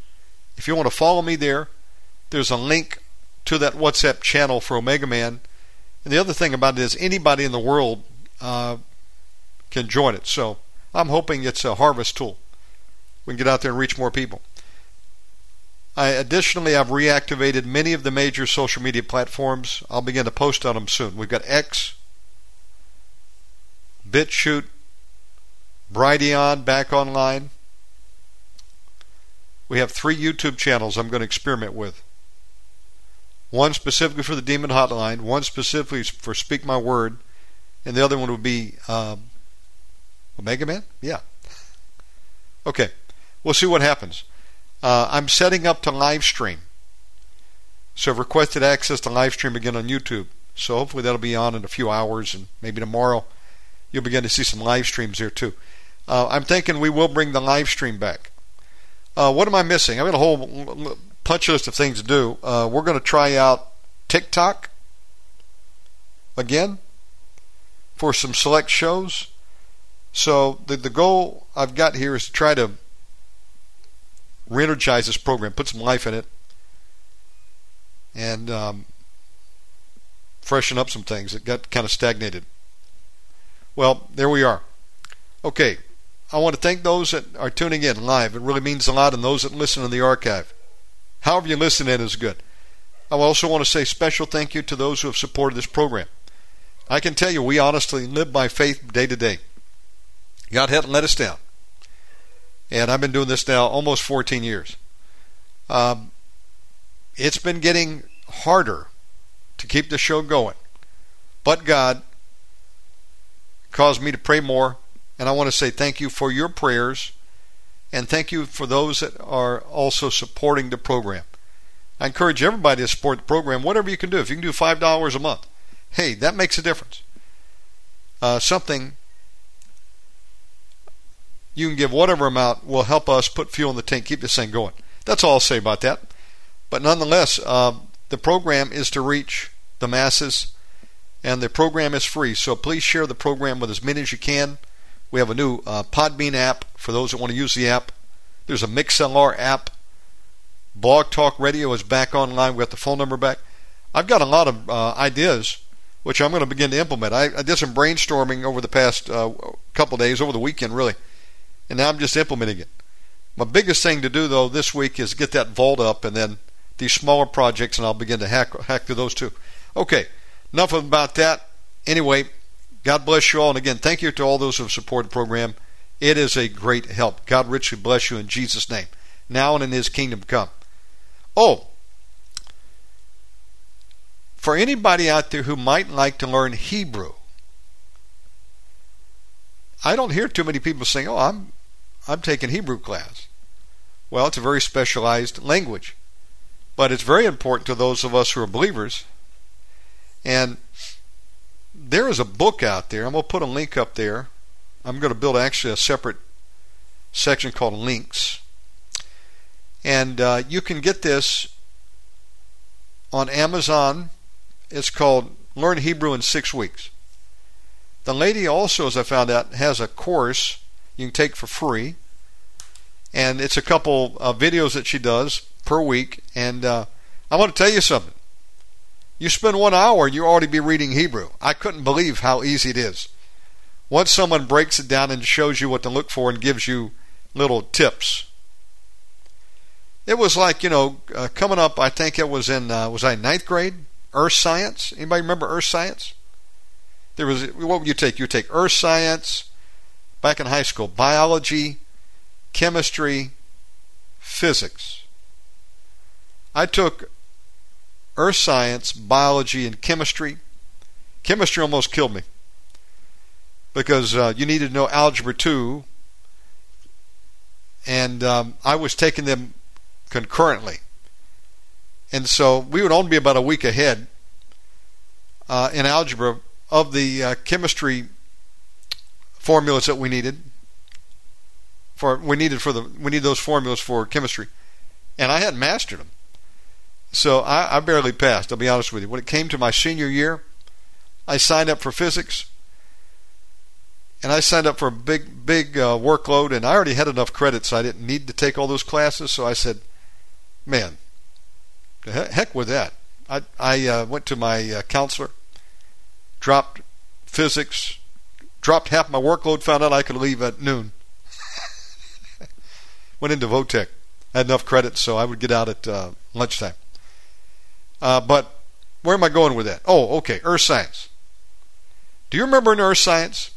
If you want to follow me there, there's a link to that WhatsApp channel for Omega Man. And the other thing about it is anybody in the world uh, can join it. So I'm hoping it's a harvest tool. We can get out there and reach more people. I, additionally, I've reactivated many of the major social media platforms. I'll begin to post on them soon. We've got X, BitChute, Brighteon back online. We have three YouTube channels I'm going to experiment with. One specifically for the Demon Hotline, one specifically for Speak My Word, and the other one would be um, Omega Man? Yeah. Okay. We'll see what happens. Uh, I'm setting up to live stream. So I've requested access to live stream again on YouTube. So hopefully that'll be on in a few hours and maybe tomorrow you'll begin to see some live streams here too. Uh, I'm thinking we will bring the live stream back. Uh, what am I missing? I've got a whole punch list of things to do. Uh, we're going to try out TikTok again for some select shows. So the the goal I've got here is to try to re-energize this program, put some life in it, and um, freshen up some things that got kind of stagnated. Well, there we are. Okay, I want to thank those that are tuning in live. It really means a lot, and those that listen in the archive. However you listen in is good. I also want to say special thank you to those who have supported this program. I can tell you, we honestly live by faith day to day. God hadn't let us down. And I've been doing this now almost 14 years. Um, it's been getting harder to keep the show going. But God caused me to pray more. And I want to say thank you for your prayers. And thank you for those that are also supporting the program. I encourage everybody to support the program, whatever you can do. If you can do $5 a month, hey, that makes a difference. Uh, something you can give whatever amount will help us put fuel in the tank, keep this thing going. That's all I'll say about that. But nonetheless, uh, the program is to reach the masses, and the program is free. So please share the program with as many as you can. We have a new uh, Podbean app for those that want to use the app. There's a MixLR app. Blog Talk Radio is back online. We got the phone number back. I've got a lot of uh, ideas which I'm going to begin to implement. I, I did some brainstorming over the past uh, couple days, over the weekend, really, and now I'm just implementing it. My biggest thing to do, though, this week is get that vault up, and then these smaller projects, and I'll begin to hack hack through those too. Okay, enough about that. Anyway, God bless you all, and again, thank you to all those who have supported the program. It is a great help. God richly bless you in Jesus' name, now and in His kingdom come. Oh, for anybody out there who might like to learn Hebrew, I don't hear too many people saying, "Oh, I'm I'm taking Hebrew class." Well, it's a very specialized language, but it's very important to those of us who are believers. And there is a book out there. I'm going to put a link up there. I'm going to build actually a separate section called links. And uh, you can get this on Amazon it's called Learn Hebrew in Six Weeks. The lady also, as I found out, has a course you can take for free. And it's a couple of videos that she does per week. And uh, I want to tell you something. You spend one hour, and you already be reading Hebrew. I couldn't believe how easy it is. Once someone breaks it down and shows you what to look for and gives you little tips. It was like, you know, uh, coming up, I think it was in, uh, was I ninth grade? Earth science. Anybody remember earth science? There was what would you take? You take earth science back in high school, biology, chemistry, physics. I took earth science, biology, and chemistry. Chemistry almost killed me because uh, you needed to know algebra 2, and um, I was taking them concurrently. And so we would only be about a week ahead uh, in algebra of the uh, chemistry formulas that we needed. For we needed for the we need those formulas for chemistry, and I hadn't mastered them, so I, I barely passed. I'll be honest with you. When it came to my senior year, I signed up for physics, and I signed up for a big big uh, workload, and I already had enough credits. I didn't need to take all those classes, so I said, "Man, heck with that. I, I uh, went to my uh, counselor, dropped physics, dropped half my workload, found out I could leave at noon. Went into Votech. Had enough credits, so I would get out at uh, lunchtime. Uh, but where am I going with that? Oh, okay, earth science. Do you remember in earth science?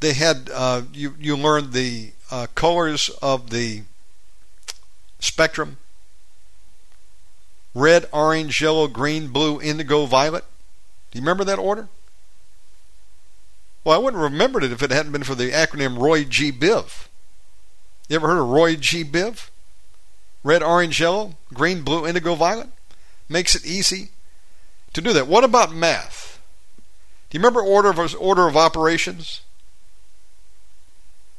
They had uh, you you learned the uh, colors of the spectrum: red, orange, yellow, green, blue, indigo, violet. Do you remember that order? Well, I wouldn't have remembered it if it hadn't been for the acronym Roy G. Biv. You ever heard of Roy G. Biv? Red, orange, yellow, green, blue, indigo, violet. Makes it easy to do that. What about math? Do you remember order of order of operations?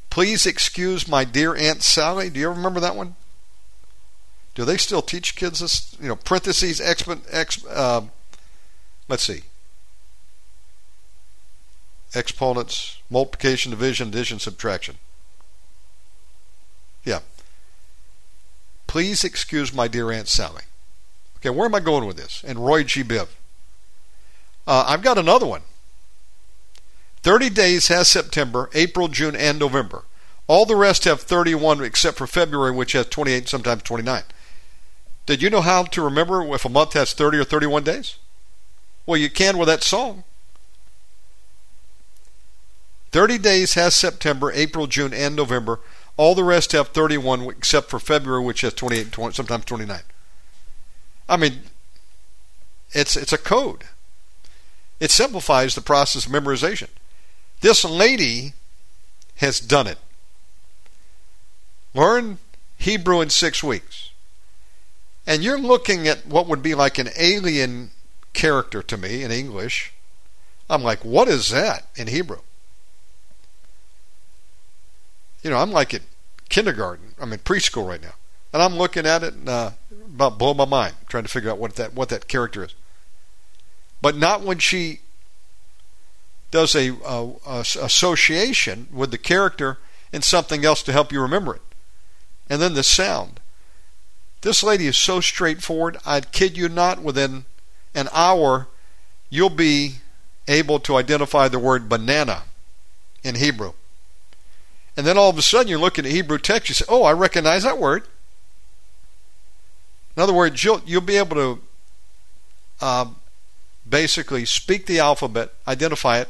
Please excuse my dear Aunt Sally. Do you ever remember that one? Do they still teach kids this? You know, parentheses, exp, exp, uh, let's see, exponents, multiplication, division, addition, subtraction. Yeah. Please excuse my dear Aunt Sally. Okay, where am I going with this? And Roy G. Biv. Uh, I've got another one. 30 days has September, April, June, and November. All the rest have 31 except for February, which has 28, sometimes 29. Did you know how to remember if a month has 30 or 31 days? Well, you can with that song. 30 days has September, April, June, and November. All the rest have 31 except for February, which has 28, 20, sometimes 29. I mean, it's it's a code. It simplifies the process of memorization. This lady has done it. Learn Hebrew in six weeks. And you're looking at what would be like an alien character to me in English. I'm like, what is that in Hebrew? You know, I'm like in kindergarten. I'm in preschool right now, and I'm looking at it and uh, about blow my mind, trying to figure out what that what that character is. But not when she does a, a, a association with the character and something else to help you remember it, and then the sound. This lady is so straightforward. I'd kid you not. Within an hour, you'll be able to identify the word banana in Hebrew. And then all of a sudden you're looking at Hebrew text, you say, Oh, I recognize that word. In other words, you'll, you'll be able to uh, basically speak the alphabet, identify it,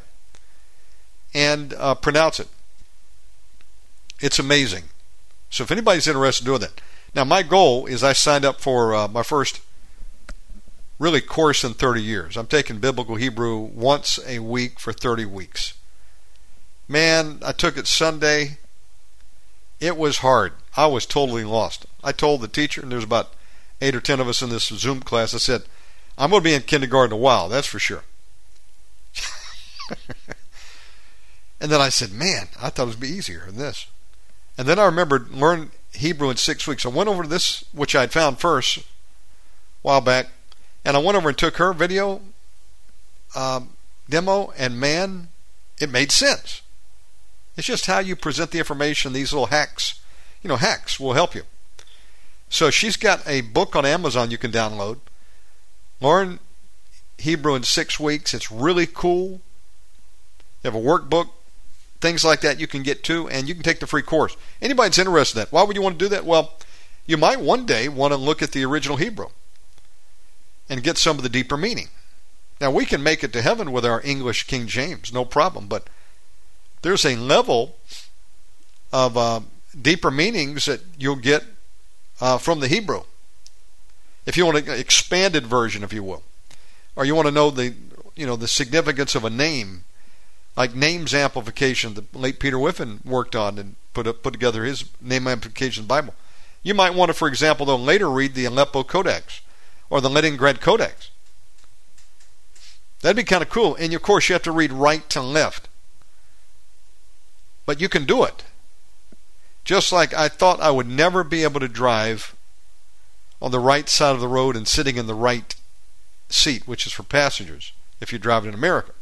and uh, pronounce it. It's amazing. So if anybody's interested in doing that. Now, my goal is I signed up for uh, my first really course in 30 years. I'm taking Biblical Hebrew once a week for 30 weeks. Man, I took it Sunday. It was hard. I was totally lost. I told the teacher, and there's about eight or ten of us in this Zoom class, I said, I'm going to be in kindergarten a while, that's for sure. and then I said, man, I thought it would be easier than this. And then I remembered learn Hebrew in six weeks. I went over to this, which I'd found first a while back, and I went over and took her video um, demo, and man, it made sense. It's just how you present the information. These little hacks, you know, hacks will help you. So she's got a book on Amazon you can download. Learn Hebrew in six weeks. It's really cool. You have a workbook, things like that you can get to, and you can take the free course. Anybody's interested in that. Why would you want to do that? Well, you might one day want to look at the original Hebrew and get some of the deeper meaning. Now, we can make it to heaven with our English King James, no problem, but there's a level of uh, deeper meanings that you'll get uh, from the Hebrew. If you want an expanded version, if you will, or you want to know the you know the significance of a name, like names amplification that late Peter Whiffen worked on and put up, put together his name amplification Bible. You might want to, for example, though later read the Aleppo Codex or the Leningrad Codex. That'd be kind of cool. And of course, you have to read right to left. But you can do it. Just like I thought I would never be able to drive on the right side of the road and sitting in the right seat, which is for passengers, if you drive in America.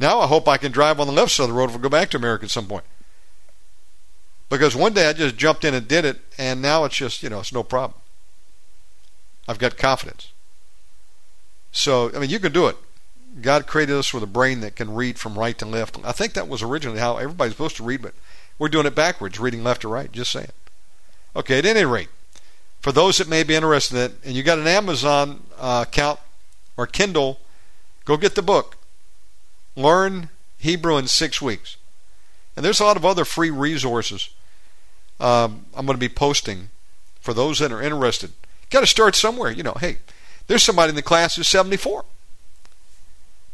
Now I hope I can drive on the left side of the road if we go back to America at some point. Because one day I just jumped in and did it, and now it's just, you know, it's no problem. I've got confidence. So, I mean, you can do it. God created us with a brain that can read from right to left. I think that was originally how everybody's supposed to read, but we're doing it backwards, reading left to right. Just saying. Okay, at any rate, for those that may be interested in it, and you got an Amazon uh, account or Kindle, go get the book. Learn Hebrew in six weeks. And there's a lot of other free resources um, I'm going to be posting for those that are interested. Got to start somewhere. You know, hey, there's somebody in the class who's 74.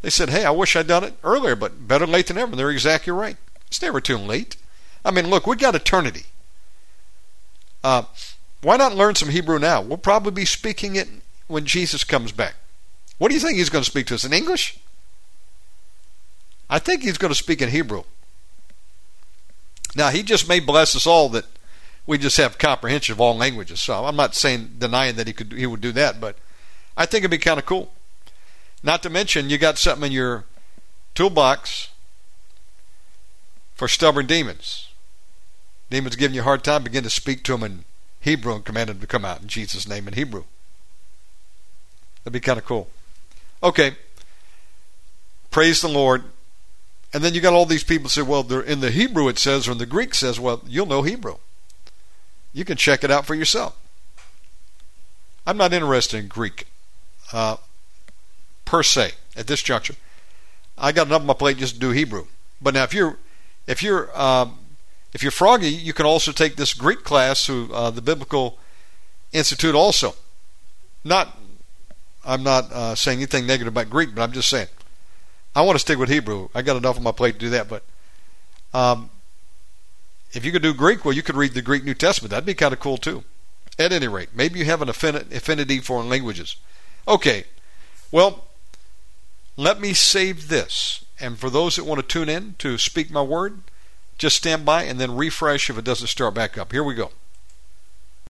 They said, hey, I wish I'd done it earlier, but better late than never. And they're exactly right. It's never too late. I mean, look, we got eternity. Uh, why not learn some Hebrew now? We'll probably be speaking it when Jesus comes back. What do you think he's going to speak to us in English? I think he's going to speak in Hebrew. Now, he just may bless us all that we just have comprehension of all languages. So I'm not saying denying that he could he would do that, but I think it'd be kind of cool. Not to mention, you got something in your toolbox for stubborn demons. Demons giving you a hard time, begin to speak to them in Hebrew and command them to come out in Jesus' name in Hebrew. That'd be kind of cool. Okay. Praise the Lord. And then you got all these people say, well, they're in the Hebrew it says, or in the Greek says, well, you'll know Hebrew. You can check it out for yourself. I'm not interested in Greek uh, per se at this juncture. I got enough on my plate just to do Hebrew. But now, if you're if you're um, if you're froggy, you can also take this Greek class through uh, the Biblical Institute. Also, not I'm not uh, saying anything negative about Greek, but I'm just saying I want to stick with Hebrew. I got enough on my plate to do that. But um, if you could do Greek, well, you could read the Greek New Testament. That'd be kind of cool too. At any rate, maybe you have an affinity for languages. Okay, well, let me save this. And for those that want to tune in to speak my word, just stand by and then refresh if it doesn't start back up. Here we go.